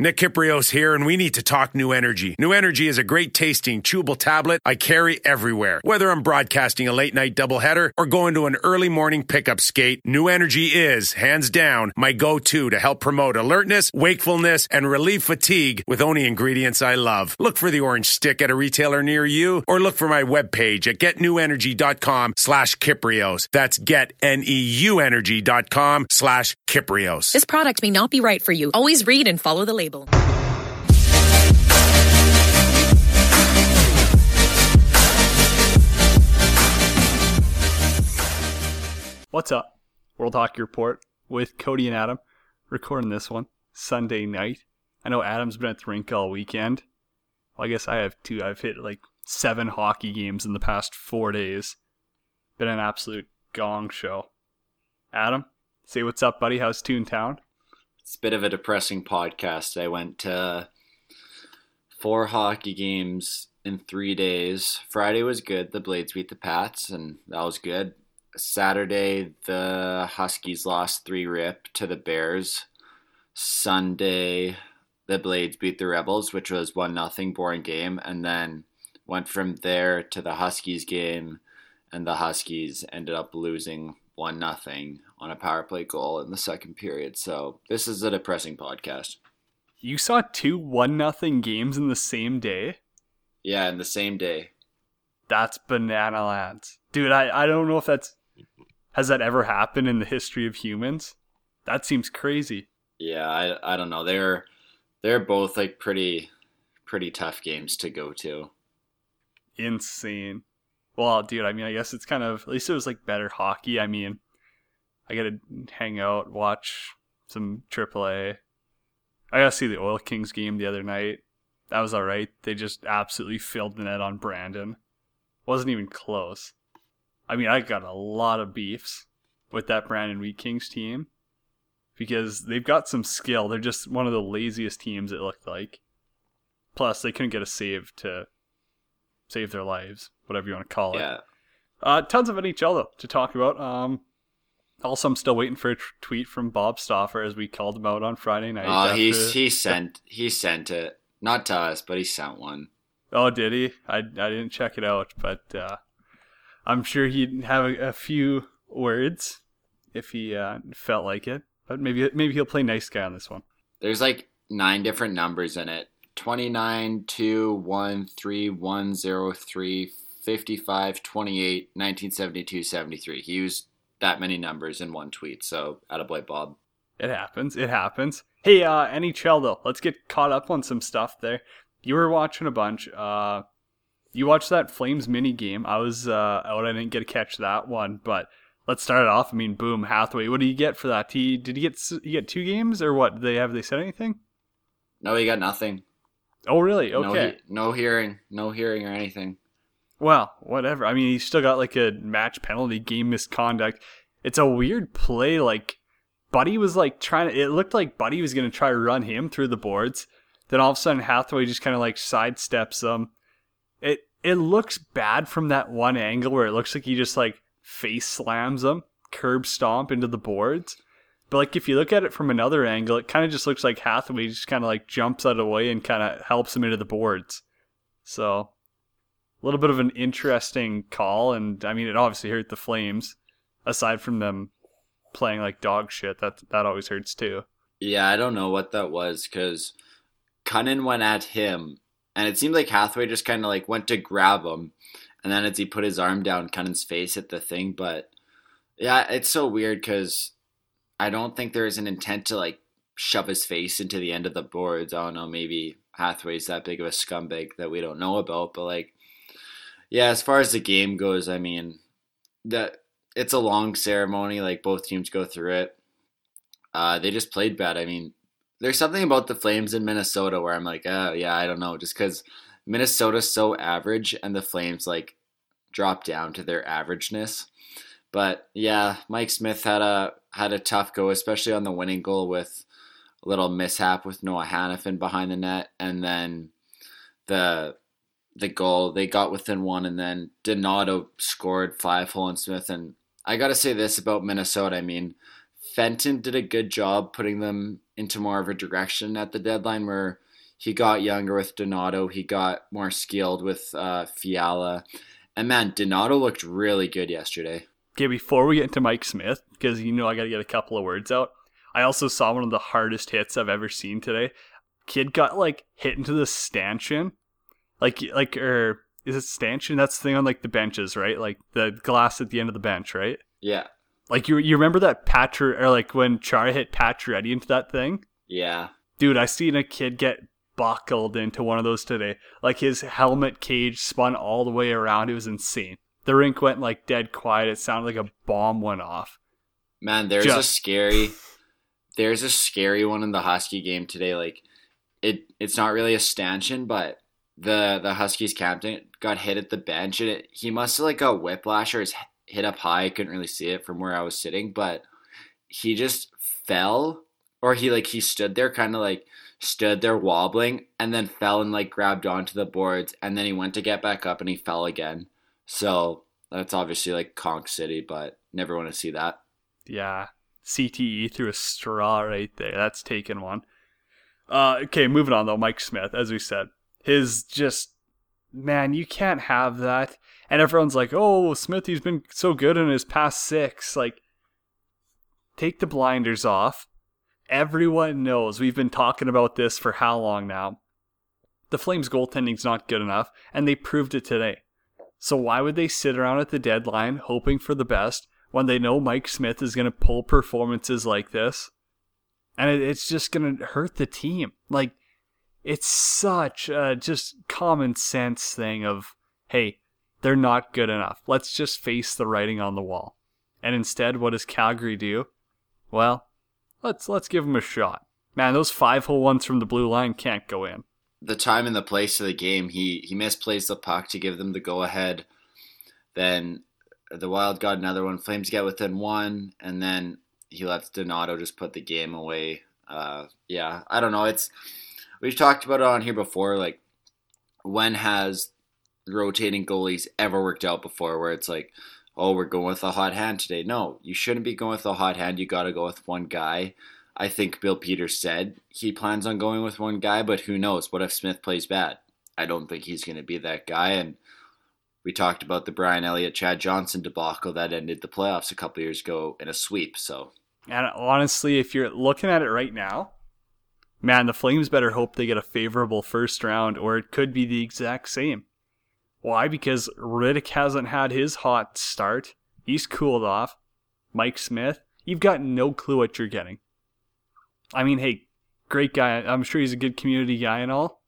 Nick Kypreos here, and we need to talk New Energy. New Energy is a great tasting, chewable tablet I carry everywhere. Whether I'm broadcasting a late night doubleheader or going to an early morning pickup skate, New Energy is, hands down, my go to to help promote alertness, wakefulness, and relieve fatigue with only ingredients I love. Look for the orange stick at a retailer near you or look for my webpage at getnewenergy.com slash Kypreos. That's getneuenergy.com slash Kypreos. This product may not be right for you. Always read and follow the label. What's up? World Hockey Report with Cody and Adam. Recording this one Sunday night. I know Adam's been at the rink all weekend. Well, I guess I have too. I've hit like seven hockey games in the past four days. Been an absolute gong show. Adam, say what's up, buddy. How's Toontown? It's a bit of a depressing podcast. I went to four hockey games in three days. Friday was good. The Blades beat the Pats, and that was good. Saturday, the Huskies lost three rip to the Bears. Sunday, the Blades beat the Rebels, which was one nothing boring game, and then went from there to the Huskies game, and the Huskies ended up losing one nothing on a power play goal in the second period. So this is a depressing podcast. You saw two one nothing games in the same day. Yeah, in the same day. That's banana lads, dude. I I don't know if that's has that ever happened in the history of humans. That seems crazy. Yeah, I I don't know. They're they're both like pretty pretty tough games to go to. Insane. Well, dude, I mean, I guess it's kind of at least it was like better hockey. I mean, I got to hang out, watch some AAA. I got to see the Oil Kings game the other night. That was all right. They just absolutely filled the net on Brandon. Wasn't even close. I mean, I got a lot of beefs with that Brandon Wheat Kings team because they've got some skill. They're just one of the laziest teams it looked like. Plus, they couldn't get a save to save their lives, whatever you want to call it. Yeah. Uh, tons of NHL though to talk about. Um, also, I'm still waiting for a t- tweet from Bob Stauffer as we called him out on Friday night. Oh, he he sent he sent it not to us, but he sent one. Oh, did he? I, I didn't check it out, but uh, I'm sure he'd have a, a few words if he uh, felt like it. But maybe maybe he'll play nice guy on this one. There's like nine different numbers in it 29, 2, 1, 3, 1, 0, 3, 55, 28, 1972, 73. He used that many numbers in one tweet. So, out of attaboy Bob. It happens. It happens. Hey, uh, NHL though. Let's get caught up on some stuff there. You were watching a bunch. Uh, you watched that Flames mini game. I was uh, out. I didn't get to catch that one, but let's start it off. I mean, boom, Hathaway. What do you get for that? He did he get he get two games or what? Did they have they said anything? No, he got nothing. Oh, really? No, Okay. he- no hearing. No hearing or anything. Well, whatever. I mean, he's still got like a match penalty, game misconduct. It's a weird play. Like, Buddy was like trying to, it looked like Buddy was going to try to run him through the boards. Then all of a sudden, Hathaway just kind of like sidesteps him. It, it looks bad from that one angle where it looks like he just like face slams him, curb stomp into the boards. But like if you look at it from another angle, it kind of just looks like Hathaway just kind of like jumps out of the way and kind of helps him into the boards. So a little bit of an interesting call, and I mean, it obviously hurt the Flames. Aside from them playing like dog shit, that that always hurts too. Yeah, I don't know what that was because Kunin went at him, and it seemed like Hathaway just kind of like went to grab him, and then as he put his arm down, Kunin's face hit the thing. But yeah, it's so weird because I don't think there is an intent to like shove his face into the end of the boards. I don't know, maybe Hathaway's that big of a scumbag that we don't know about, but like, yeah, as far as the game goes, I mean, that it's a long ceremony. Like both teams go through it. Uh, they just played bad. I mean, there's something about the Flames in Minnesota where I'm like, oh yeah, I don't know, just because Minnesota's so average and the Flames like drop down to their averageness. But yeah, Mike Smith had a had a tough go, especially on the winning goal with a little mishap with Noah Hanifin behind the net, and then the the goal they got within one, and then Donato scored five hole and Smith. And I got to say this about Minnesota. I mean, Fenton did a good job putting them into more of a direction at the deadline where he got younger with Donato, he got more skilled with uh, Fiala, and man, Donato looked really good yesterday. Okay, before we get into Mike Smith, because you know I got to get a couple of words out. I also saw one of the hardest hits I've ever seen today. Kid got like hit into the stanchion, like like or is it stanchion? That's the thing on like the benches, right? Like the glass at the end of the bench, right? Yeah. Like you you remember that Patcher or like when Chara hit Pacioretty into that thing? Yeah. Dude, I seen a kid get buckled into one of those today. Like his helmet cage spun all the way around. It was insane. The rink went like dead quiet. It sounded like a bomb went off. Man, there's Just. a scary there's a scary one in the Husky game today. Like it it's not really a stanchion, but the the Huskies captain got hit at the bench and it, he must have like got whiplash or his hit up high. I couldn't really see it from where I was sitting, but he just fell or he like he stood there kind of like stood there wobbling and then fell and like grabbed onto the boards and then he went to get back up and he fell again. So that's obviously like conk city, but never want to see that. Yeah. CTE through a straw right there. That's taken one. Uh, okay, moving on though. Mike Smith, as we said, his just man, you can't have that. And everyone's like, "Oh, Smith, he's been so good in his past six. Like, take the blinders off. Everyone knows we've been talking about this for how long now. The Flames goaltending's not good enough, and they proved it today. So why would they sit around at the deadline hoping for the best when they know Mike Smith is going to pull performances like this? And it's just going to hurt the team. Like, it's such a just common sense thing of, hey, they're not good enough. Let's just face the writing on the wall. And instead, what does Calgary do? Well, let's let's give them a shot. Man, those five hole ones from the blue line can't go in. The time and the place of the game, he he misplays the puck to give them the go ahead. Then the Wild got another one. Flames get within one, and then he lets Donato just put the game away. Uh, yeah, I don't know. It's we've talked about it on here before. Like, when has rotating goalies ever worked out before? Where it's like, oh, we're going with a hot hand today. No, you shouldn't be going with a hot hand. You got to go with one guy. I think Bill Peters said he plans on going with one guy, but who knows? What if Smith plays bad? I don't think he's going to be that guy. And we talked about the Brian Elliott, Chad Johnson debacle that ended the playoffs a couple years ago in a sweep. So, and honestly, if you're looking at it right now, man, the Flames better hope they get a favorable first round, or it could be the exact same. Why? Because Rittich hasn't had his hot start. He's cooled off. Mike Smith, you've got no clue what you're getting. I mean, hey, great guy. I'm sure he's a good community guy and all.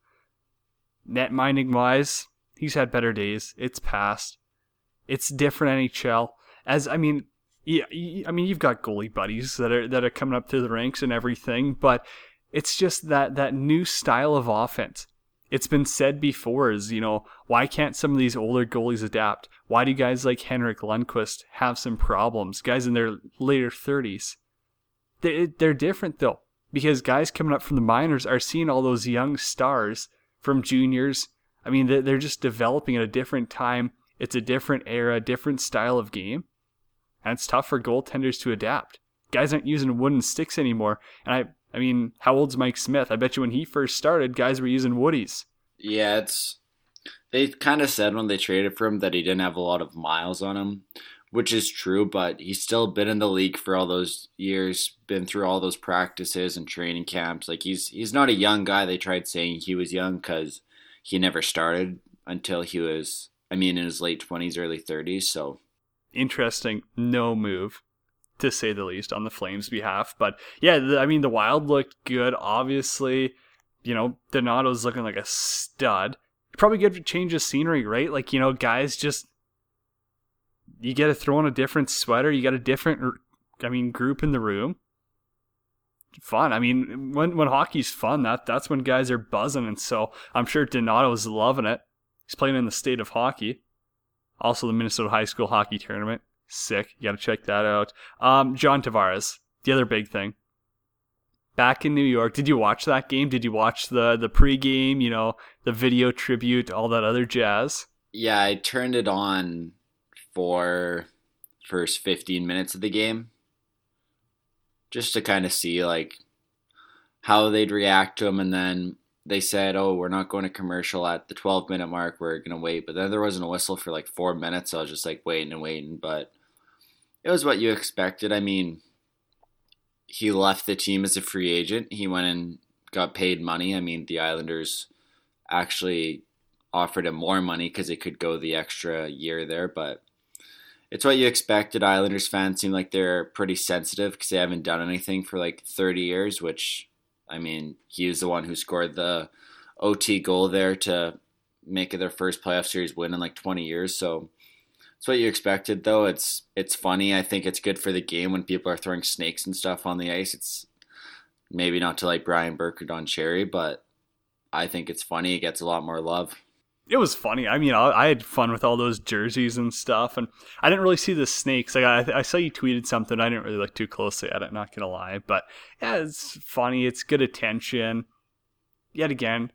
Net minding wise, he's had better days. It's past. It's different NHL. As I mean, yeah, I mean, you've got goalie buddies that are that are coming up through the ranks and everything, but it's just that that new style of offense. It's been said before is, you know, why can't some of these older goalies adapt? Why do guys like Henrik Lundqvist have some problems? Guys in their later 30s. They, they're different though, because guys coming up from the minors are seeing all those young stars from juniors. I mean, they're just developing at a different time. It's a different era, different style of game. And it's tough for goaltenders to adapt. Guys aren't using wooden sticks anymore. And I, I mean, how old's Mike Smith? I bet you when he first started, guys were using woodies. Yeah, it's they kind of said when they traded for him that he didn't have a lot of miles on him, which is true, but he's still been in the league for all those years, been through all those practices and training camps. Like he's he's not a young guy. They tried saying he was young cuz he never started until he was I mean in his late 20s, early 30s, so interesting no move to say the least, on the Flames' behalf. But yeah, the, I mean, the Wild looked good. Obviously, you know, Donato's looking like a stud. Probably good to change the scenery, right? Like, you know, guys just you get to throw on a different sweater. You got a different, I mean, group in the room. Fun. I mean, when when hockey's fun, that that's when guys are buzzing, and so I'm sure Donato's loving it. He's playing in the state of hockey, also the Minnesota High School Hockey Tournament. Sick. You got to check that out. Um, John Tavares, the other big thing. Back in New York, did you watch that game? Did you watch the the pregame? You know, the video tribute, all that other jazz. Yeah, I turned it on for first 15 minutes of the game. just to kind of see like how they'd react to him. And then they said, "Oh, we're not going to commercial at the 12 minute mark. We're gonna wait." But then there wasn't a whistle for like four minutes. So I was just like waiting and waiting. But it was what you expected. I mean, he left the team as a free agent. He went and got paid money. I mean, the Islanders actually offered him more money because they could go the extra year there, but it's what you expected. Islanders fans seem like they're pretty sensitive because they haven't done anything for like 30 years, which, I mean, he was the one who scored the OT goal there to make it their first playoff series win in like 20 years. So it's what you expected, though. It's it's funny. I think it's good for the game when people are throwing snakes and stuff on the ice. It's maybe not to like Brian Burke or Don Cherry, but I think it's funny. It gets a lot more love. It was funny. I mean, I, I had fun with all those jerseys and stuff, and I didn't really see the snakes. Like I, I saw you tweeted something. I didn't really look too closely at it. Not gonna lie, but yeah, it's funny. It's good attention. Yet again,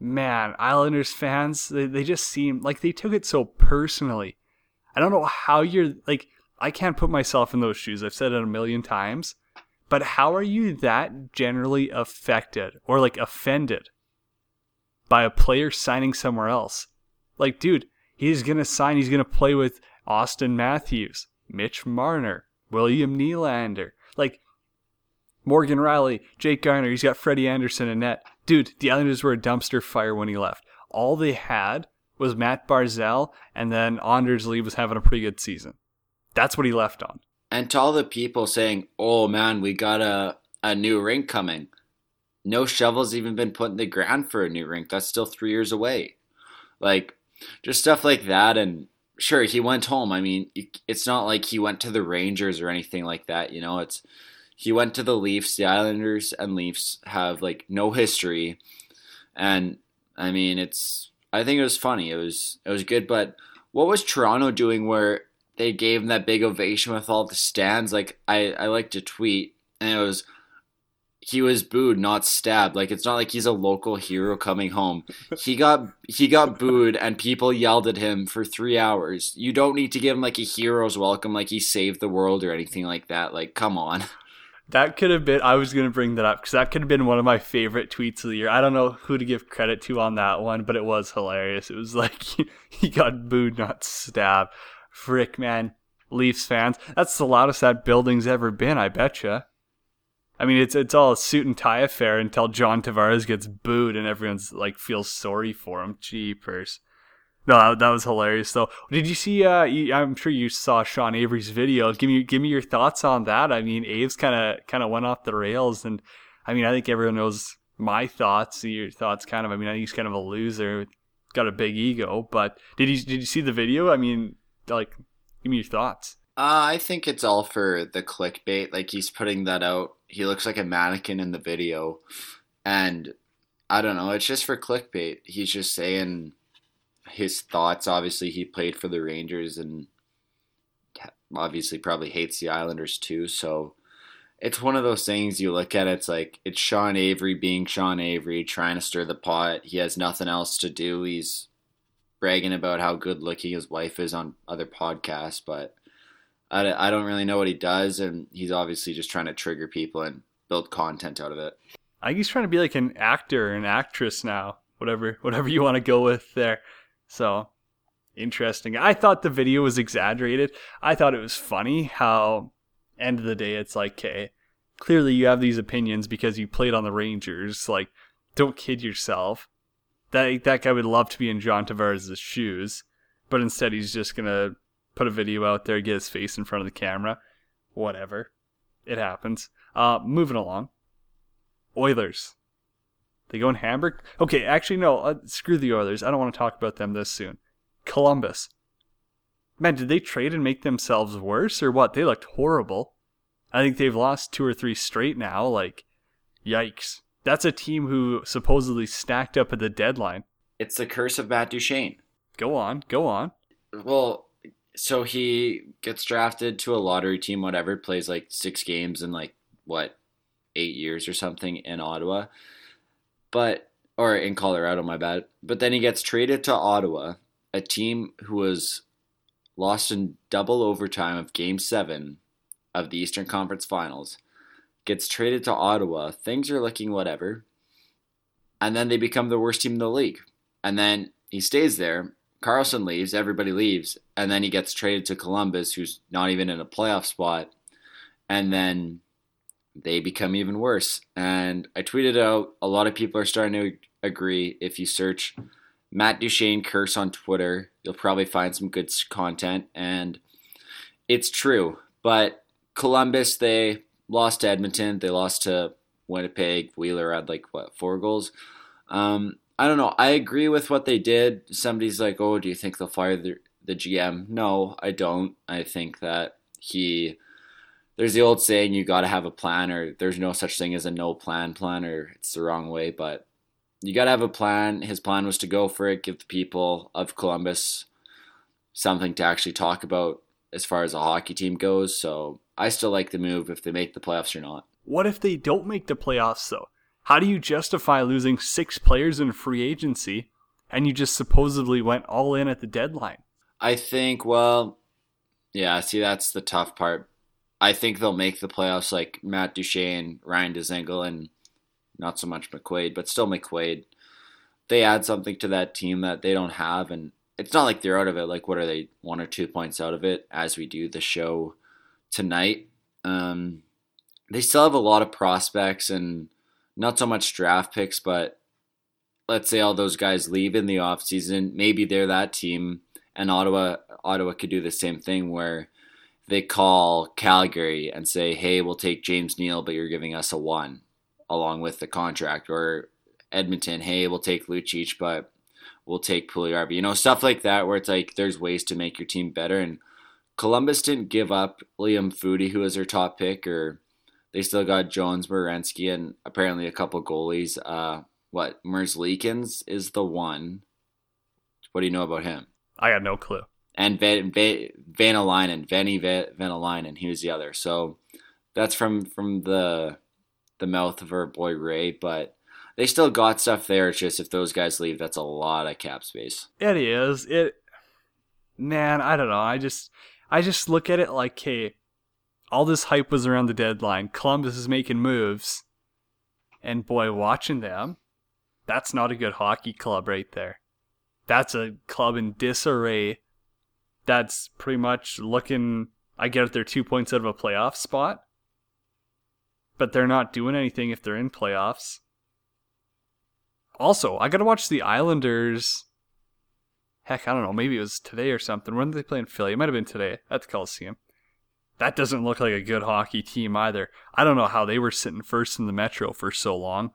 man, Islanders fans, they, they just seem like they took it so personally. I don't know how you're like. I can't put myself in those shoes. I've said it a million times, but how are you that generally affected or like offended by a player signing somewhere else. Like, dude, he's going to sign, he's going to play with Auston Matthews, Mitch Marner, William Nylander, like Morgan Rielly, Jake Gardiner, he's got Freddie Andersen and net. Dude, the Islanders were a dumpster fire when he left. All they had was Matt Barzal, and then Anders Lee was having a pretty good season. That's what he left on. And to all the people saying, oh man, we got a, a new rink coming no shovels even been put in the ground for a new rink. That's still three years away. Like, just stuff like that. And sure, he went home. I mean, it's not like he went to the Rangers or anything like that. You know, it's he went to the Leafs. The Islanders and Leafs have like no history, and I mean, it's. I think it was funny. It was it was good. But what was Toronto doing where they gave him that big ovation with all the stands? Like I I like to tweet, and it was he was booed, not stabbed. Like it's not like he's a local hero coming home. He got he got booed, and people yelled at him for three hours. You don't need to give him like a hero's welcome, like he saved the world or anything like that. Like, come on. That could have been. I was gonna bring that up because that could have been one of my favorite tweets of the year. I don't know who to give credit to on that one, but it was hilarious. It was like he got booed, not stabbed. Frick, man. Leafs fans. That's the loudest that building's ever been. I betcha. I mean, it's it's all a suit and tie affair until John Tavares gets booed and everyone's like feels sorry for him. Jeepers. No, that, that was hilarious though. Did you see? Uh, you, I'm sure you saw Sean Avery's video. Give me give me your thoughts on that. I mean, Aves kind of kind of went off the rails, and I mean, I think everyone knows my thoughts. Your thoughts, kind of. I mean, I think he's kind of a loser. Got a big ego, but did you did you see the video? I mean, like, give me your thoughts. Uh, I think it's all for the clickbait. Like he's putting that out he looks like a mannequin in the video, and I don't know. It's just for clickbait. He's just saying his thoughts. Obviously, he played for the Rangers and obviously probably hates the Islanders too. So it's one of those things you look at. It's like it's Sean Avery being Sean Avery, trying to stir the pot. He has nothing else to do. He's bragging about how good looking his wife is on other podcasts, but I, I don't really know what he does, and he's obviously just trying to trigger people and build content out of it. I think he's trying to be like an actor, an actress now, whatever whatever you want to go with there. So interesting. I thought the video was exaggerated. I thought it was funny how end of the day it's like, okay, clearly you have these opinions because you played on the Rangers. Like, don't kid yourself. That that guy would love to be in John Tavares' shoes, but instead he's just gonna put a video out there, get his face in front of the camera. Whatever. It happens. Uh, moving along. Oilers. They go in Hamburg. Okay, actually, no. Uh, screw the Oilers. I don't want to talk about them this soon. Columbus. Man, did they trade and make themselves worse or what? They looked horrible. I think they've lost two or three straight now. Like, yikes. That's a team who supposedly stacked up at the deadline. It's the curse of Matt Duchene. Go on, go on. Well, so he gets drafted to a lottery team, whatever, plays like six games in like what eight years or something in Ottawa, but or in Colorado, my bad. But then he gets traded to Ottawa, a team who was lost in double overtime of Game Seven of the Eastern Conference Finals. gets traded to Ottawa. Things are looking whatever. And then they become the worst team in the league. And then he stays there. Karlsson leaves, everybody leaves, and then he gets traded to Columbus, who's not even in a playoff spot. And then they become even worse. And I tweeted out, a lot of people are starting to agree. If you search Matt Duchene curse on Twitter, you'll probably find some good content. And it's true. But Columbus, they lost to Edmonton. They lost to Winnipeg. Wheeler had like, what, four goals? Um, I don't know. I agree with what they did. Somebody's like, oh, do you think they'll fire the, the GM? No, I don't. I think that he there's the old saying you got to have a plan or there's no such thing as a no plan plan or it's the wrong way but you got to have a plan his plan was to go for it give the people of columbus something to actually talk about as far as a hockey team goes so i still like the move if they make the playoffs or not what if they don't make the playoffs though how do you justify losing six players in free agency and you just supposedly went all in at the deadline i think well yeah see that's the tough part I think they'll make the playoffs like Matt Duchene, Ryan Dzingel, and not so much McQuaid, but still McQuaid. They add something to that team that they don't have, and it's not like they're out of it. Like, what are they, one or two points out of it as we do the show tonight? Um, they still have a lot of prospects and not so much draft picks, but let's say all those guys leave in the offseason. Maybe they're that team, and Ottawa Ottawa could do the same thing where they call Calgary and say, "Hey, we'll take James Neal, but you're giving us a one along with the contract," or Edmonton, "Hey, we'll take Lucic, but we'll take Puljujarvi." You know, stuff like that, where it's like there's ways to make your team better. And Columbus didn't give up Liam Foudy, who was their top pick, or they still got Jones, Werenski, and apparently a couple goalies. Uh, what Merzlikins is the one. What do you know about him? I got no clue and Van, Van, Vanalainen, Vanny Vanalainen, he was the other. So that's from from the the mouth of our boy Ray, but they still got stuff there. It's just if those guys leave, that's a lot of cap space. It is. It man, I don't know. I just I just look at it like, hey, all this hype was around the deadline. Columbus is making moves. And boy, watching them, that's not a good hockey club right there. That's a club in disarray that's pretty much looking. I get it, they're two points out of a playoff spot, but they're not doing anything if they're in playoffs. Also, I got to watch the Islanders. Heck, I don't know. Maybe it was today or something. When did they play in Philly? It might have been today at the Coliseum. That doesn't look like a good hockey team either. I don't know how they were sitting first in the Metro for so long.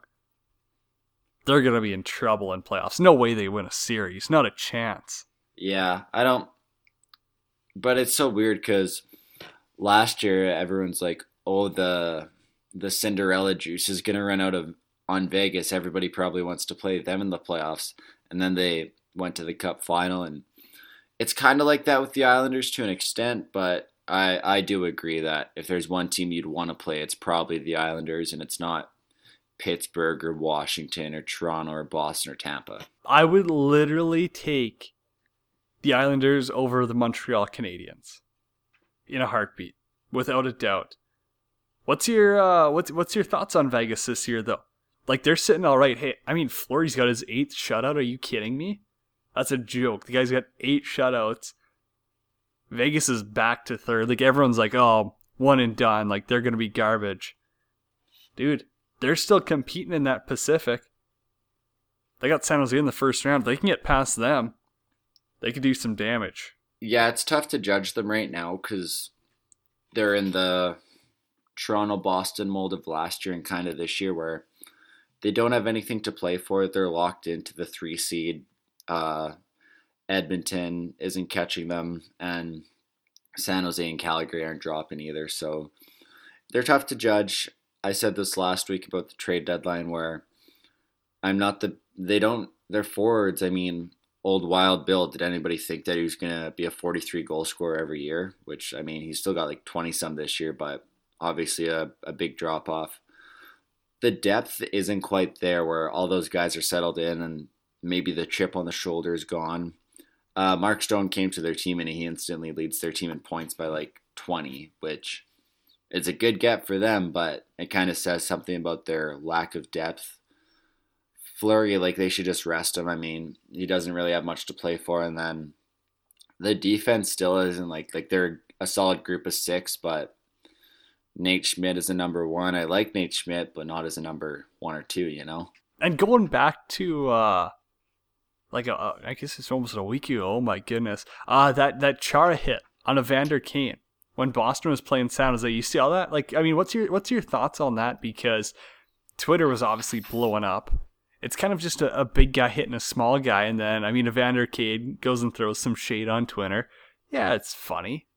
They're going to be in trouble in playoffs. No way they win a series. Not a chance. Yeah, I don't but it's so weird because last year everyone's like, "Oh, the the Cinderella juice is gonna run out of on Vegas. Everybody probably wants to play them in the playoffs." And then they went to the Cup final, and it's kind of like that with the Islanders to an extent. But I I do agree that if there's one team you'd want to play, it's probably the Islanders, and it's not Pittsburgh or Washington or Toronto or Boston or Tampa. I would literally take the Islanders over the Montreal Canadiens in a heartbeat, without a doubt. What's your uh, what's what's your thoughts on Vegas this year though? Like they're sitting all right. Hey, I mean Fleury's got his eighth shutout. Are you kidding me? That's a joke. The guy's got eight shutouts. Vegas is back to third. Like everyone's like, oh, one and done. Like they're gonna be garbage. Dude, they're still competing in that Pacific. They got San Jose in the first round. They can get past them they could do some damage. Yeah, it's tough to judge them right now because they're in the Toronto Boston mold of last year and kind of this year where they don't have anything to play for. They're locked into the three seed. Uh, Edmonton isn't catching them, and San Jose and Calgary aren't dropping either. So they're tough to judge. I said this last week about the trade deadline where I'm not the they don't their forwards. I mean, old wild Bill, did anybody think that he was going to be a 43 goal scorer every year? Which, I mean, he's still got like 20 some this year, but obviously a, a big drop off. The depth isn't quite there where all those guys are settled in and maybe the chip on the shoulder is gone. Uh, Mark Stone came to their team and he instantly leads their team in points by like 20, which is a good get for them, but it kind of says something about their lack of depth. Fleury, like they should just rest him. I mean, he doesn't really have much to play for, and then the defense still isn't like like they're a solid group of six, but Nate Schmidt is a number one. I like Nate Schmidt, but not as a number one or two, you know. And going back to uh, like a, I guess it's almost a week ago. Oh my goodness, uh that that Chara hit on Evander Kane when Boston was playing San Jose. You see all that? Like, I mean, what's your what's your thoughts on that? Because Twitter was obviously blowing up it's kind of just a, a, big guy hitting a small guy, and then I mean Evander Kane goes and throws some shade on Twitter. Yeah, it's funny,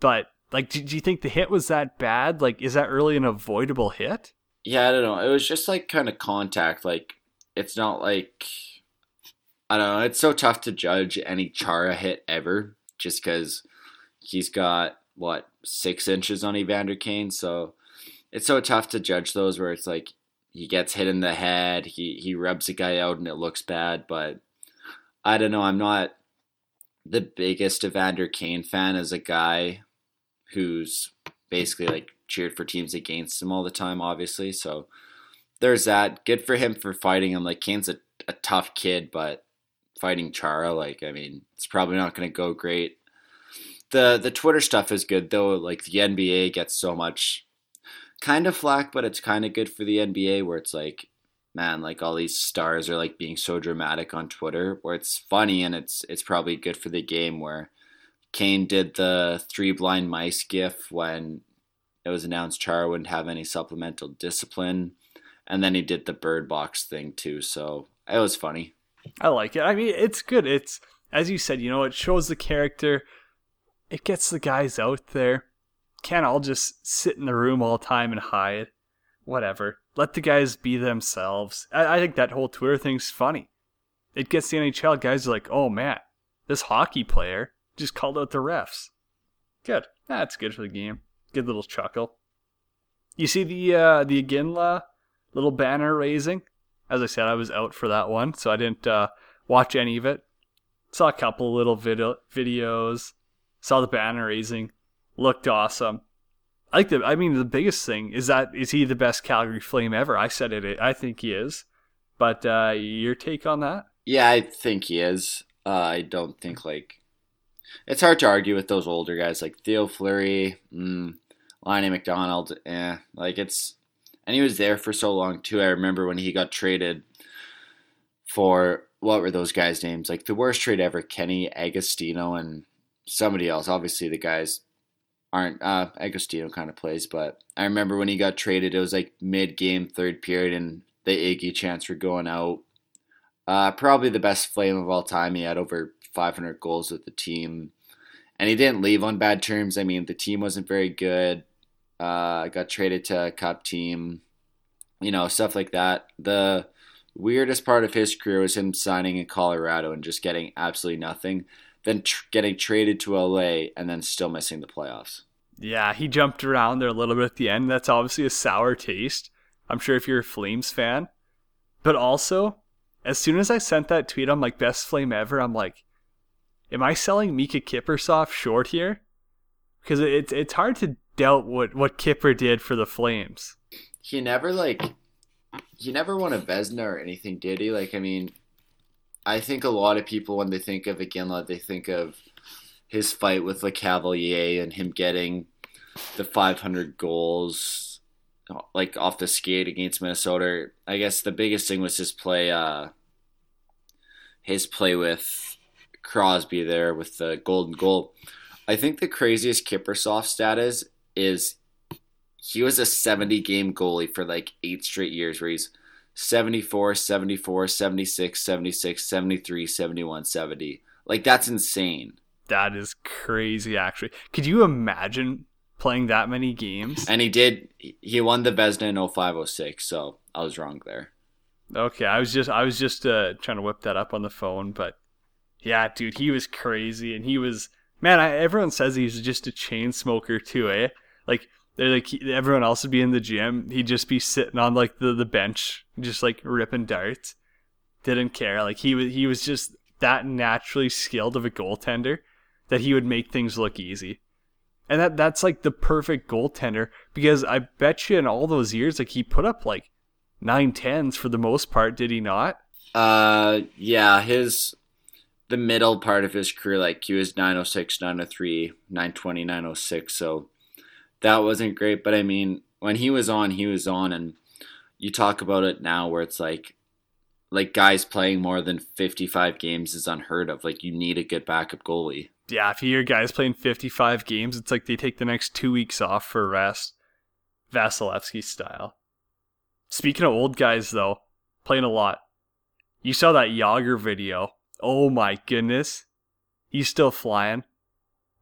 but like, do, do you think the hit was that bad? Like, is that really an avoidable hit? Yeah, I don't know. It was just like kind of contact. Like, it's not like I don't know. It's so tough to judge any Chara hit ever, just because he's got what six inches on Evander Kane, so it's so tough to judge those. Where it's like he gets hit in the head, he he rubs a guy out and it looks bad, but I don't know, I'm not the biggest Evander Kane fan as a guy who's basically like cheered for teams against him all the time, obviously. So there's that. Good for him for fighting him. Like Kane's a, a tough kid, but fighting Chara, like I mean, it's probably not going to go great. The the Twitter stuff is good though. Like the NBA gets so much kind of flack, but it's kind of good for the NBA where it's like, man, like all these stars are like being so dramatic on Twitter, where it's funny and it's it's probably good for the game. Where Kane did the three blind mice gif when it was announced Chara wouldn't have any supplemental discipline, and then he did the bird box thing too. So it was funny. I like it. I mean, it's good. It's as you said, you know, it shows the character. It gets the guys out there can't all just sit in the room all the time and hide. Whatever. Let the guys be themselves. I, I think that whole Twitter thing's funny. It gets the NHL guys like, oh man, this hockey player just called out the refs. Good. That's good for the game. Good little chuckle. You see the uh, the Iginla little banner raising? As I said, I was out for that one, so I didn't uh, watch any of it. Saw a couple little video- videos. Saw the banner raising looked awesome. I like the. I mean, the biggest thing is that is he the best Calgary Flame ever? I said it. I think he is. But uh, your take on that? Yeah, I think he is. Uh, I don't think like it's hard to argue with those older guys like Theo Fleury, mm, McDonald. Eh, like it's and he was there for so long too. I remember when he got traded for what were those guys' names? Like the worst trade ever, Kenny Agostino and somebody else. Obviously, the guys aren't uh Agostino kind of plays, but I remember when he got traded, it was like mid game, third period, and the Iggy chants were going out. Uh, probably the best flame of all time. He had over 500 goals with the team, and he didn't leave on bad terms. I mean, the team wasn't very good. Uh, got traded to a cup team, you know, stuff like that. The weirdest part of his career was him signing in Colorado and just getting absolutely nothing then tr- getting traded to LA and then still missing the playoffs. Yeah, he jumped around there a little bit at the end. That's obviously a sour taste. I'm sure if you're a Flames fan. But also, as soon as I sent that tweet I'm like best flame ever, I'm like, am I selling Miikka Kiprusoff short here? Because it's it's hard to doubt what what Kipper did for the Flames. He never like he never won a Vezina or anything, did he? Like, I mean, I think a lot of people when they think of Iginla, they think of his fight with Lecavalier and him getting the 500 goals like off the skate against Minnesota. I guess the biggest thing was his play uh his play with Crosby there with the golden goal. I think the craziest Kiprusoff stat is is he was a 70 game goalie for like 8 straight years where he's 74, 74, 76, 76, 73, 71, 70. Like that's insane. That is crazy actually. Could you imagine playing that many games? And he did he won the Vezina in 0506, so I was wrong there. Okay, I was just I was just uh, trying to whip that up on the phone, but yeah, dude, he was crazy and he was man, I, everyone says he's just a chain smoker too, eh? Like they're like everyone else would be in the gym. He'd just be sitting on like the, the bench, just like ripping darts. Didn't care. Like he was he was just that naturally skilled of a goaltender that he would make things look easy. And that that's like the perfect goaltender because I bet you in all those years, like he put up like nine tens for the most part, did he not? Uh, yeah, his the middle part of his career, like he was 906, 903, 920, 906. So that wasn't great. But I mean, when he was on, he was on. And you talk about it now where it's like, like guys playing more than 55 games is unheard of. Like you need a good backup goalie. Yeah, if you hear guys playing 55 games, it's like they take the next two weeks off for rest. Vasilevskiy style. Speaking of old guys, though, playing a lot. You saw that Jagr video. Oh my goodness. He's still flying.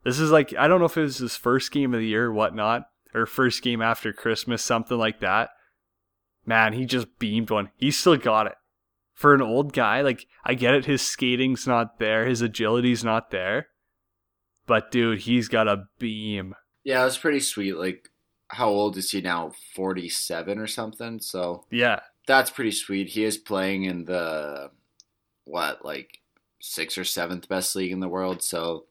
This is like, I don't know if it was his first game of the year or whatnot, or first game after Christmas, something like that. Man, he just beamed one. He still got it. For an old guy, like, I get it, his skating's not there, his agility's not there. But dude, he's got a beam. Yeah, it was pretty sweet. Like, how old is he now? 47 or something? So, Yeah. that's pretty sweet. He is playing in the, what, like, sixth or seventh best league in the world. So,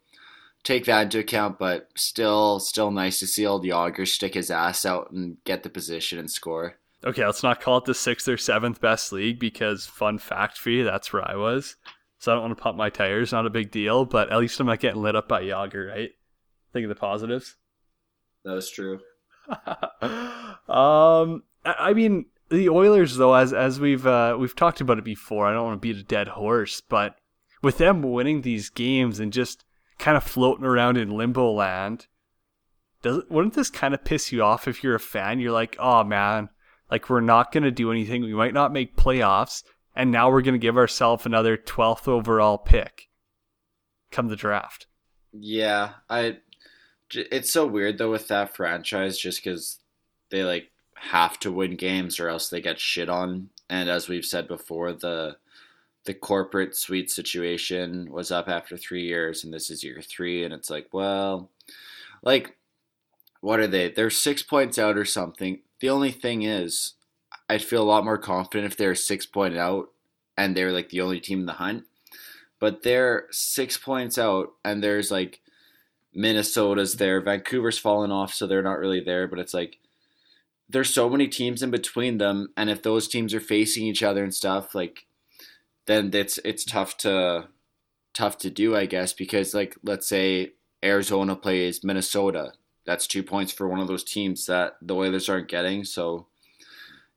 take that into account, but still, still nice to see old Jagr stick his ass out and get the position and score. Okay, let's not call it the sixth or seventh best league because fun fact for you, that's where I was. So I don't want to pump my tires, not a big deal, but at least I'm not getting lit up by Jagr, right? Think of the positives. That was true. um, I I mean, the Oilers though, as as we've uh, we've talked about it before. I don't want to beat a dead horse, but with them winning these games and just kind of floating around in limbo land, does wouldn't this kind of piss you off if you're a fan? You're like, oh man, like we're not gonna do anything. We might not make playoffs, and now we're gonna give ourselves another 12th overall pick come the draft. Yeah, I. It's so weird though with that franchise, just because they like have to win games or else they get shit on. And as we've said before, the the corporate suite situation was up after three years, and this is year three, and it's like, well, like, what are they? They're six points out or something. The only thing is, I'd feel a lot more confident if they're six point out and they're like the only team in the hunt. But they're six points out, and there's like Minnesota's there. Vancouver's fallen off, so they're not really there. But it's like there's so many teams in between them, and if those teams are facing each other and stuff, like then it's it's tough to tough to do, I guess, because like let's say Arizona plays Minnesota, that's two points for one of those teams that the Oilers aren't getting. So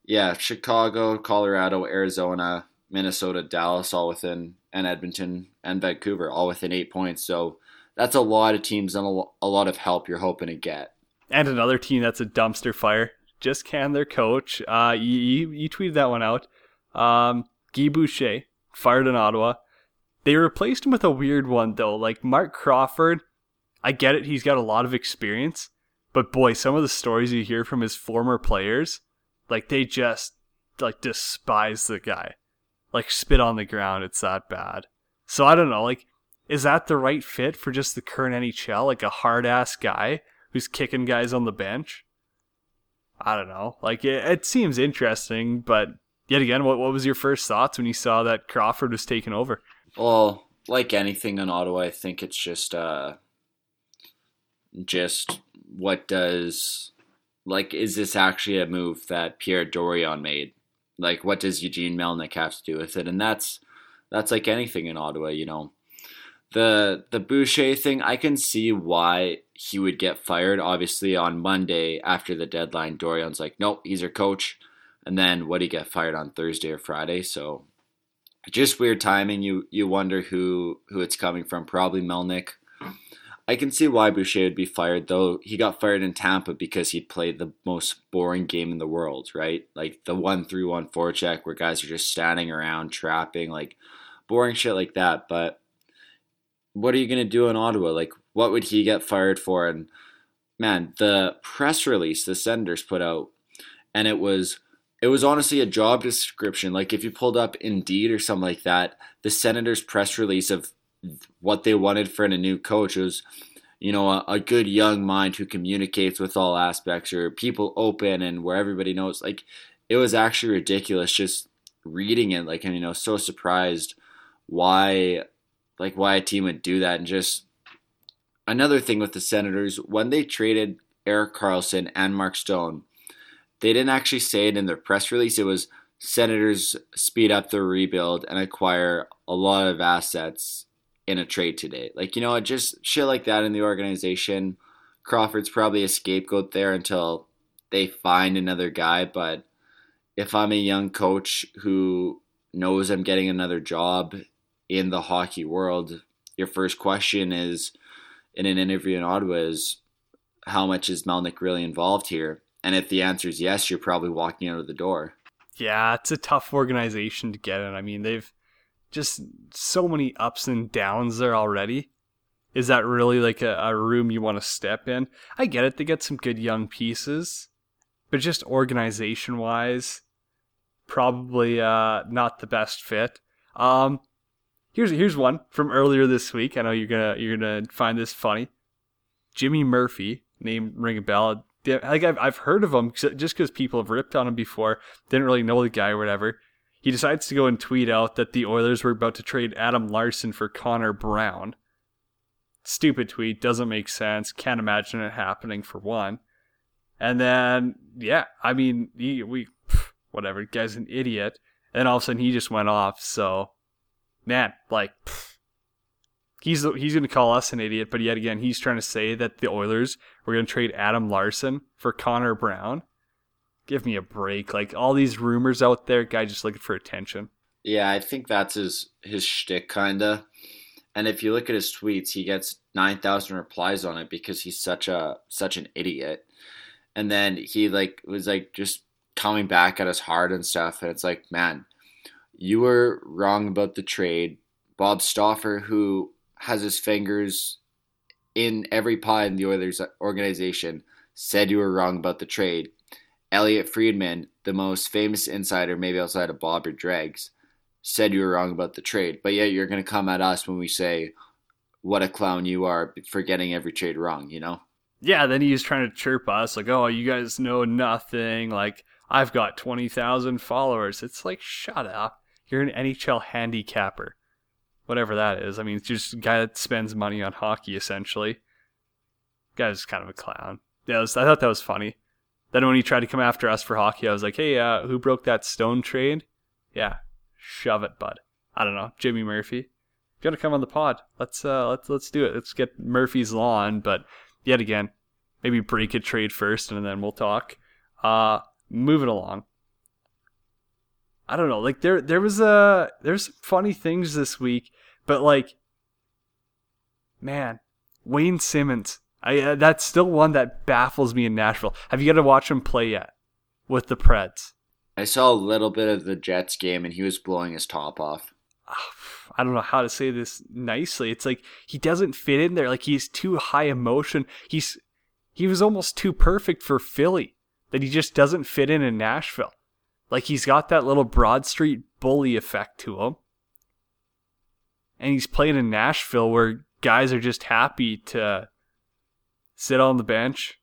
yeah, Chicago, Colorado, Arizona, Minnesota, Dallas, all within, and Edmonton and Vancouver, all within eight points. So that's a lot of teams and a lot of help you're hoping to get. And another team that's a dumpster fire. Just can their coach. Uh, you, you, you tweeted that one out. Um, Guy Boucher, fired in Ottawa. They replaced him with a weird one, though. Like Marc Crawford, I get it, he's got a lot of experience. But boy, some of the stories you hear from his former players, like they just like despise the guy. Like spit on the ground, it's that bad. So I don't know, like, is that the right fit for just the current NHL? Like a hard ass guy who's kicking guys on the bench? I don't know. Like it, it seems interesting, but yet again, what what was your first thoughts when you saw that Crawford was taking over? Well, like anything in Ottawa, I think it's just uh just what does like is this actually a move that Pierre Dorion made? Like what does Eugene Melnyk have to do with it? And that's that's like anything in Ottawa, you know. The the Boucher thing, I can see why he would get fired. Obviously on Monday after the deadline, Dorion's like, Nope, he's our coach. And then what he get fired on Thursday or Friday, so just weird timing. You you wonder who who it's coming from. Probably Melnyk. I can see why Boucher would be fired though. He got fired in Tampa because he played the most boring game in the world, right? Like the one through one forecheck where guys are just standing around trapping, like boring shit like that. But what are you gonna do in Ottawa? Like what would he get fired for? And man, the press release the Senators put out, and it was it was honestly a job description. Like if you pulled up Indeed or something like that, the Senators press release of what they wanted for a new coach was, you know, a, a good young mind who communicates with all aspects or people open and where everybody knows. Like it was actually ridiculous just reading it. Like and you know, so surprised why, like why a team would do that and just another thing with the Senators, when they traded Erik Karlsson and Mark Stone, they didn't actually say it in their press release. It was Senators speed up their rebuild and acquire a lot of assets in a trade today. Like, you know, just shit like that in the organization. Crawford's probably a scapegoat there until they find another guy. But if I'm a young coach who knows I'm getting another job in the hockey world, your first question is in an interview in Ottawa is how much is Melnyk really involved here? And if the answer is yes, you're probably walking out of the door. Yeah, it's a tough organization to get in. I mean, they've just so many ups and downs there already. Is that really like a, a room you want to step in? I get it. They get some good young pieces, but just organization wise, probably uh, not the best fit. Um, here's here's one from earlier this week. I know you're gonna you're gonna find this funny. Jimmy Murphy, name ring a bell. Like I've I've heard of him just because people have ripped on him before. Didn't really know the guy or whatever. He decides to go and tweet out that the Oilers were about to trade Adam Larsson for Connor Brown. Stupid tweet, doesn't make sense. Can't imagine it happening for one. And then, yeah, I mean, he, we, whatever, guy's an idiot. And all of a sudden he just went off. So, man, like, he's he's going to call us an idiot, but yet again, he's trying to say that the Oilers were going to trade Adam Larsson for Connor Brown give me a break. Like all these rumors out there, guy just looking for attention. Yeah, I think that's his his shtick, kinda. And if you look at his tweets, he gets nine thousand replies on it because he's such a such an idiot. And then he like was like just coming back at us hard and stuff. And it's like, man, you were wrong about the trade. Bob Stauffer, who has his fingers in every pie in the Oilers organization, said you were wrong about the trade. Elliotte Friedman, the most famous insider, maybe outside of Bob or Dregs, said you were wrong about the trade. But yet you're going to come at us when we say, what a clown you are for getting every trade wrong, you know? Yeah, then he's trying to chirp us, like, oh, you guys know nothing. Like, I've got 20,000 followers. It's like, shut up. You're an NHL handicapper. Whatever that is. I mean, it's just a guy that spends money on hockey, essentially. Guy's kind of a clown. Yeah, was, I thought that was funny. Then when he tried to come after us for hockey, I was like, hey, uh, who broke that stone trade? Yeah, shove it, bud. I don't know, Jimmy Murphy. If you want to come on the pod, let's uh, let's let's do it. Let's get Murphy's lawn, but yet again, maybe break a trade first, and then we'll talk. Uh, moving along. I don't know, like there there was a there's some funny things this week, but like, man, Wayne Simmonds. I uh, that's still one that baffles me in Nashville. Have you got to watch him play yet with the Preds? I saw a little bit of the Jets game, and he was blowing his top off. I don't know how to say this nicely. It's like he doesn't fit in there. Like he's too high emotion. He's he was almost too perfect for Philly. That he just doesn't fit in in Nashville. Like he's got that little Broad Street bully effect to him. And he's playing in Nashville where guys are just happy to sit on the bench,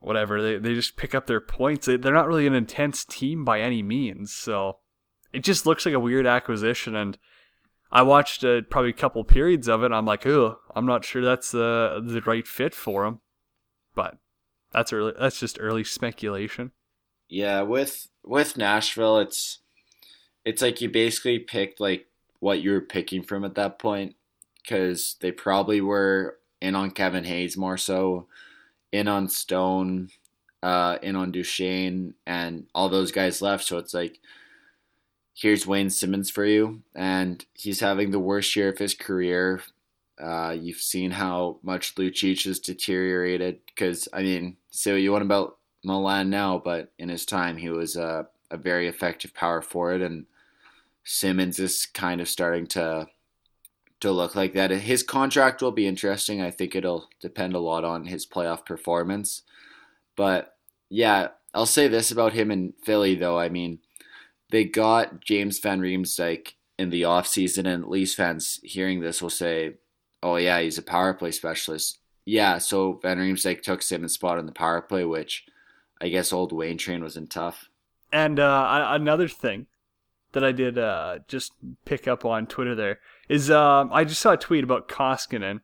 whatever. They they just pick up their points. They, they're not really an intense team by any means. So it just looks like a weird acquisition. And I watched probably a couple periods of it. I'm like, oh, I'm not sure that's the the right fit for him. But that's early. That's just early speculation. Yeah, with with Nashville, it's it's like you basically picked like what you were picking from at that point because they probably were in on Kevin Hayes more so, in on Stone, uh, in on Duchene, and all those guys left. So it's like, here's Wayne Simmonds for you, and he's having the worst year of his career. Uh, you've seen how much Lucic has deteriorated. Because I mean, say what you want about Milan now, but in his time he was a, a very effective power forward, and Simmonds is kind of starting to to look like that. His contract will be interesting. I think it'll depend a lot on his playoff performance. But yeah, I'll say this about him in Philly though. I mean, they got James Van Riemsdyk in the offseason, and Leafs fans hearing this will say, "Oh yeah, he's a power play specialist." Yeah, so Van Riemsdyk took Simmonds' spot in the power play, which I guess old Wayne Train was in tough. And uh, another thing that I did uh, just pick up on Twitter there is um, I just saw a tweet about Koskinen.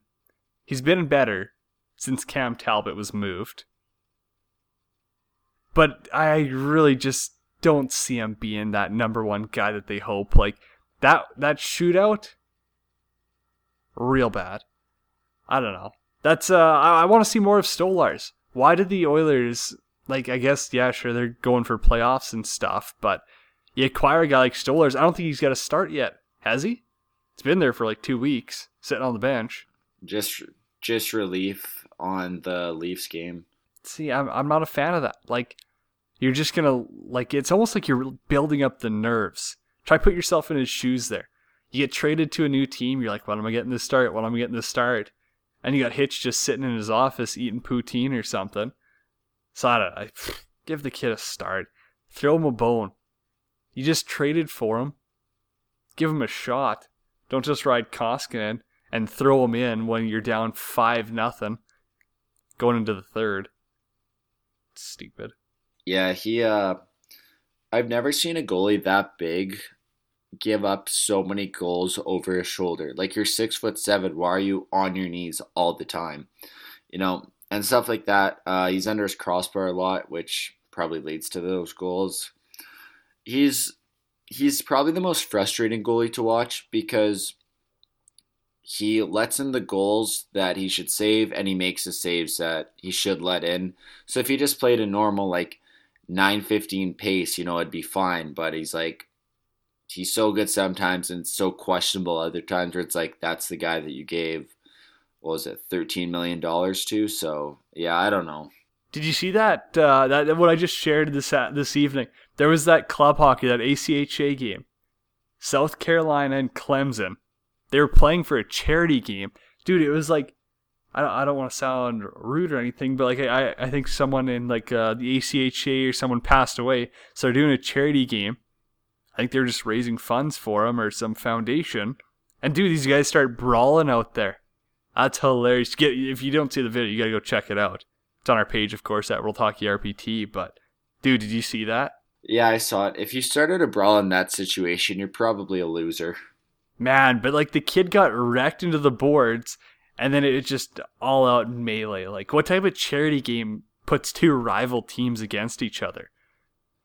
He's been better since Cam Talbot was moved. But I really just don't see him being that number one guy that they hope. Like that that shootout, real bad. I don't know. That's uh, I, I want to see more of Stolarz. Why did the Oilers like? I guess yeah, sure they're going for playoffs and stuff, but you acquire a guy like Stolarz. I don't think he's got a start yet, has he? It's been there for like two weeks, sitting on the bench. Just just relief on the Leafs game. See, I'm I'm not a fan of that. Like, you're just gonna like it's almost like you're building up the nerves. Try put yourself in his shoes there. You get traded to a new team. You're like, when am I getting this start? When am I getting this start? And you got Hitch just sitting in his office eating poutine or something. Don't. I, give the kid a start. Throw him a bone. You just traded for him. Give him a shot. Don't just ride Koskinen and throw him in when you're down five nothing, going into the third. Stupid. Yeah, he. uh I've never seen a goalie that big give up so many goals over his shoulder. Like you're six foot seven, why are you on your knees all the time? You know, and stuff like that. Uh, he's under his crossbar a lot, which probably leads to those goals. He's he's probably the most frustrating goalie to watch because he lets in the goals that he should save and he makes the saves that he should let in. So if he just played a normal like 915 pace, you know, it'd be fine, but he's like he's so good sometimes and so questionable other times where it's like that's the guy that you gave what was it 13 million dollars to so yeah i don't know. Did you see that uh, that what i just shared this uh, this evening? There was that club hockey that ACHA game. South carolina and clemson. They were playing for a charity game. Dude it was like I don't, I don't want to sound rude or anything, but like I, I think someone in like uh, the ACHA or someone passed away, so they're doing a charity game, I think they're just raising funds for him or some foundation. And dude, these guys start brawling out there. That's hilarious. Get if you don't see the video, you gotta go check it out. It's on our page, of course, at World Hockey RPT. But dude, did you see that? Yeah, I saw it. If you started a brawl in that situation, you're probably a loser. Man, but like the kid got wrecked into the boards, and then it just all out in melee. Like, what type of charity game puts two rival teams against each other?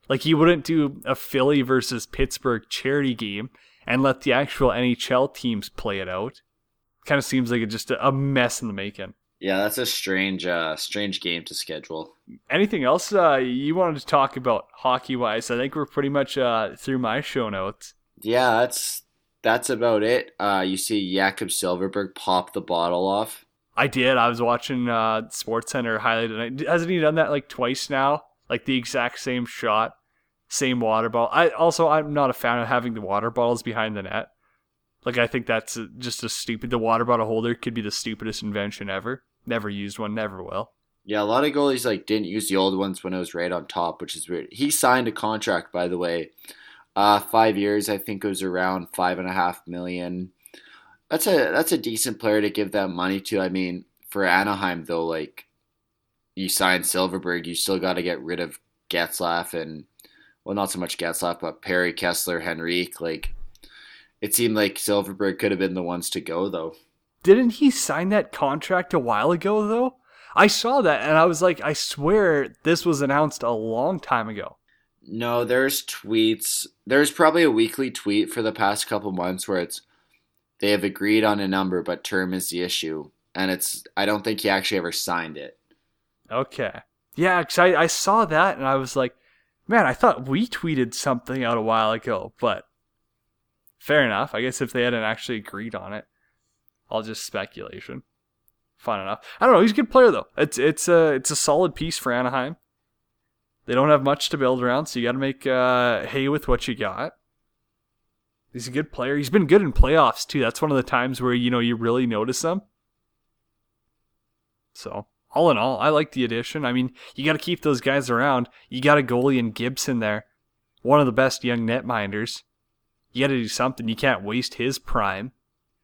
Like you wouldn't do a Philly versus Pittsburgh charity game and let the actual NHL teams play it out. Kind of seems like it's just a mess in the making. Yeah, that's a strange, uh, strange game to schedule. Anything else uh, you wanted to talk about hockey wise? I think we're pretty much uh, through my show notes. Yeah, that's that's about it. Uh, you see Jakob Silfverberg pop the bottle off. I did. I was watching uh, Sports Center highlight tonight. Hasn't he done that like twice now? like the exact same shot, same water bottle. I also I'm not a fan of having the water bottles behind the net. Like I think that's just a stupid. The water bottle holder could be the stupidest invention ever. Never used one, never will. Yeah, a lot of goalies like didn't use the old ones when it was right on top, which is weird. He signed a contract, by the way, uh, five years. I think it was around five and a half million. That's a that's a decent player to give that money to. I mean, for Anaheim though, like you sign Silfverberg, you still got to get rid of Getzlaf and well, not so much Getzlaf, but Perry Kesler, Henrique. Like it seemed like Silfverberg could have been the ones to go though. Didn't he sign that contract a while ago though? I saw that and I was like, I swear this was announced a long time ago. No, there's tweets. There's probably a weekly tweet for the past couple months where it's they have agreed on a number, but term is the issue, and it's I don't think he actually ever signed it. Okay. Yeah, because I, I saw that and I was like, man, I thought we tweeted something out a while ago, but fair enough. I guess if they hadn't actually agreed on it, all just speculation. Fun enough. I don't know. He's a good player though. It's it's a it's a solid piece for Anaheim. They don't have much to build around, so you got to make uh, hay with what you got. He's a good player. He's been good in playoffs too. That's one of the times where you know you really notice them. So all in all, I like the addition. I mean, you got to keep those guys around. You got a goalie in Gibson there, one of the best young netminders. You got to do something. You can't waste his prime,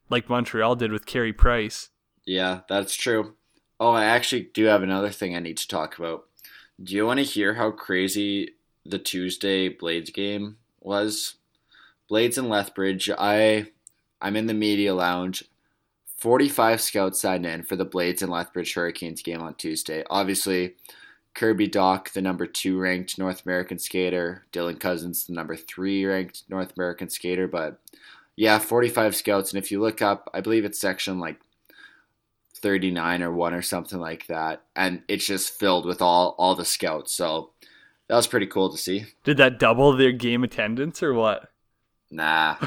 like Montreal did with Carey Price. Yeah, that's true. Oh, I actually do have another thing I need to talk about. Do you want to hear how crazy the Tuesday Blades game was? Blades and Lethbridge. I I'm in the media lounge. 45 scouts signed in for the Blades and Lethbridge Hurricanes game on Tuesday. Obviously, Kirby Dach, the number two ranked North American skater, Dylan Cozens, the number three ranked North American skater. But yeah, 45 scouts. And if you look up, I believe it's section like 39 or 1 or something like that. And it's just filled with all, all the scouts. So that was pretty cool to see. Did that double their game attendance or what? Nah.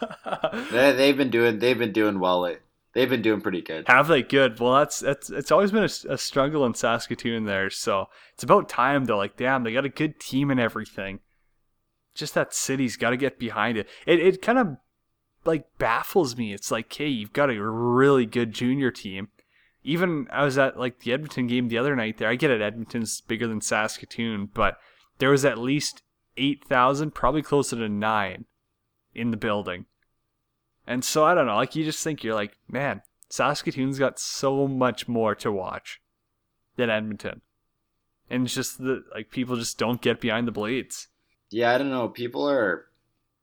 they, they've been doing they've been doing well they've been doing pretty good. Have they? Good. Well, that's that's it's always been a, a, struggle in Saskatoon there. So it's about time though. Like, damn, they got a good team and everything. Just that city's got to get behind it. It it kind of like baffles me. It's like, hey, you've got a really good junior team. Even I was at like the Edmonton game the other night. There, I get it. Edmonton's bigger than Saskatoon, but there was at least eight thousand, probably closer to nine, in the building and so I don't know, like you just think you're like, man, Saskatoon's got so much more to watch than Edmonton. And it's just the like people just don't get behind the blades. Yeah, I don't know. People are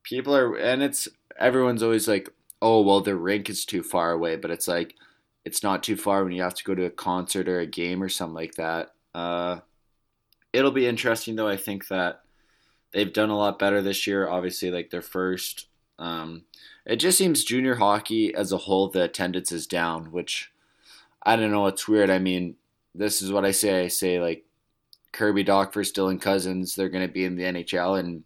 people are and it's everyone's always like, "Oh, well the rink is too far away," but it's like it's not too far when you have to go to a concert or a game or something like that. Uh it'll be interesting though. I think that they've done a lot better this year. Obviously, like their first um, it just seems junior hockey as a whole, the attendance is down, which I don't know. It's weird. I mean, this is what I say. I say like Kirby Dach for Dylan Cozens, They're going to be in the NHL in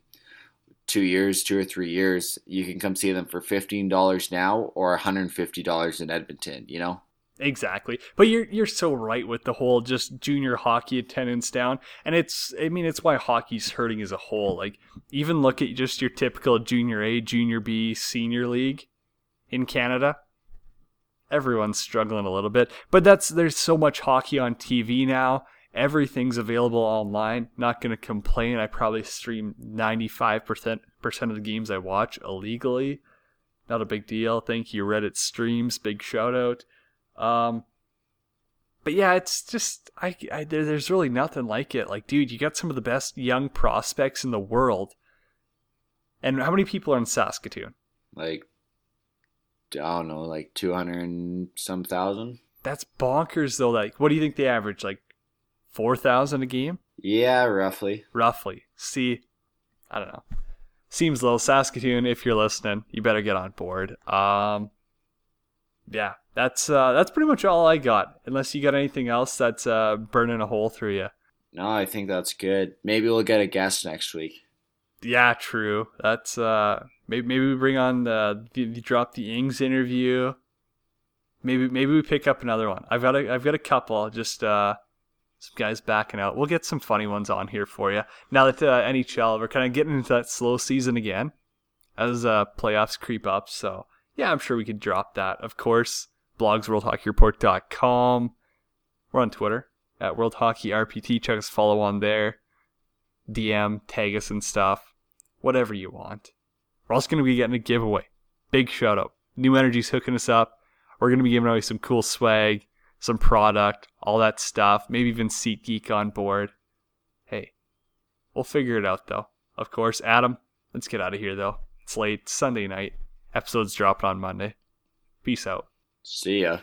two years, two or three years. You can come see them for fifteen dollars now or one hundred fifty dollars in Edmonton. You know. Exactly. But you're you're so right with the whole just junior hockey attendance down. And it's I mean it's why hockey's hurting as a whole. Like even look at just your typical junior A, junior B, senior league in Canada. Everyone's struggling a little bit. But that's there's so much hockey on TV now. Everything's available online. Not gonna complain. I probably stream ninety five percent percent of the games I watch illegally. Not a big deal. Thank you, Reddit streams. Big shout out. Um, but yeah, it's just I, I there, there's really nothing like it. Like, dude, you got some of the best young prospects in the world. And how many people are in Saskatoon? Like, I don't know, like two hundred and some thousand. That's bonkers, though. Like, what do you think they average? Like four thousand a game? Yeah, roughly. Roughly. See, I don't know. Seems low. Saskatoon, if you're listening, you better get on board. Um, yeah, that's uh, that's pretty much all I got. Unless you got anything else that's uh, burning a hole through you. No, I think that's good. Maybe we'll get a guest next week. Yeah, true. That's uh, maybe maybe we bring on the, the, the drop the Ings interview. Maybe maybe we pick up another one. I've got a I've got a couple. Just uh, some guys backing out. We'll get some funny ones on here for you. Now that uh, NHL, we're kind of getting into that slow season again as uh, playoffs creep up. So yeah, I'm sure we could drop that. Of course, blogsworldhockeyreport.com. We're on Twitter at World Hockey RPT. Check us, follow on there. DM, tag us and stuff. Whatever you want. We're also going to be getting a giveaway. Big shout out. New Energy's hooking us up. We're going to be giving away some cool swag, some product, all that stuff. Maybe even SeatGeek on board. Hey, we'll figure it out though. Of course, Adam, let's get out of here though. It's late, Sunday night. Episodes dropping on Monday. Peace out. See ya.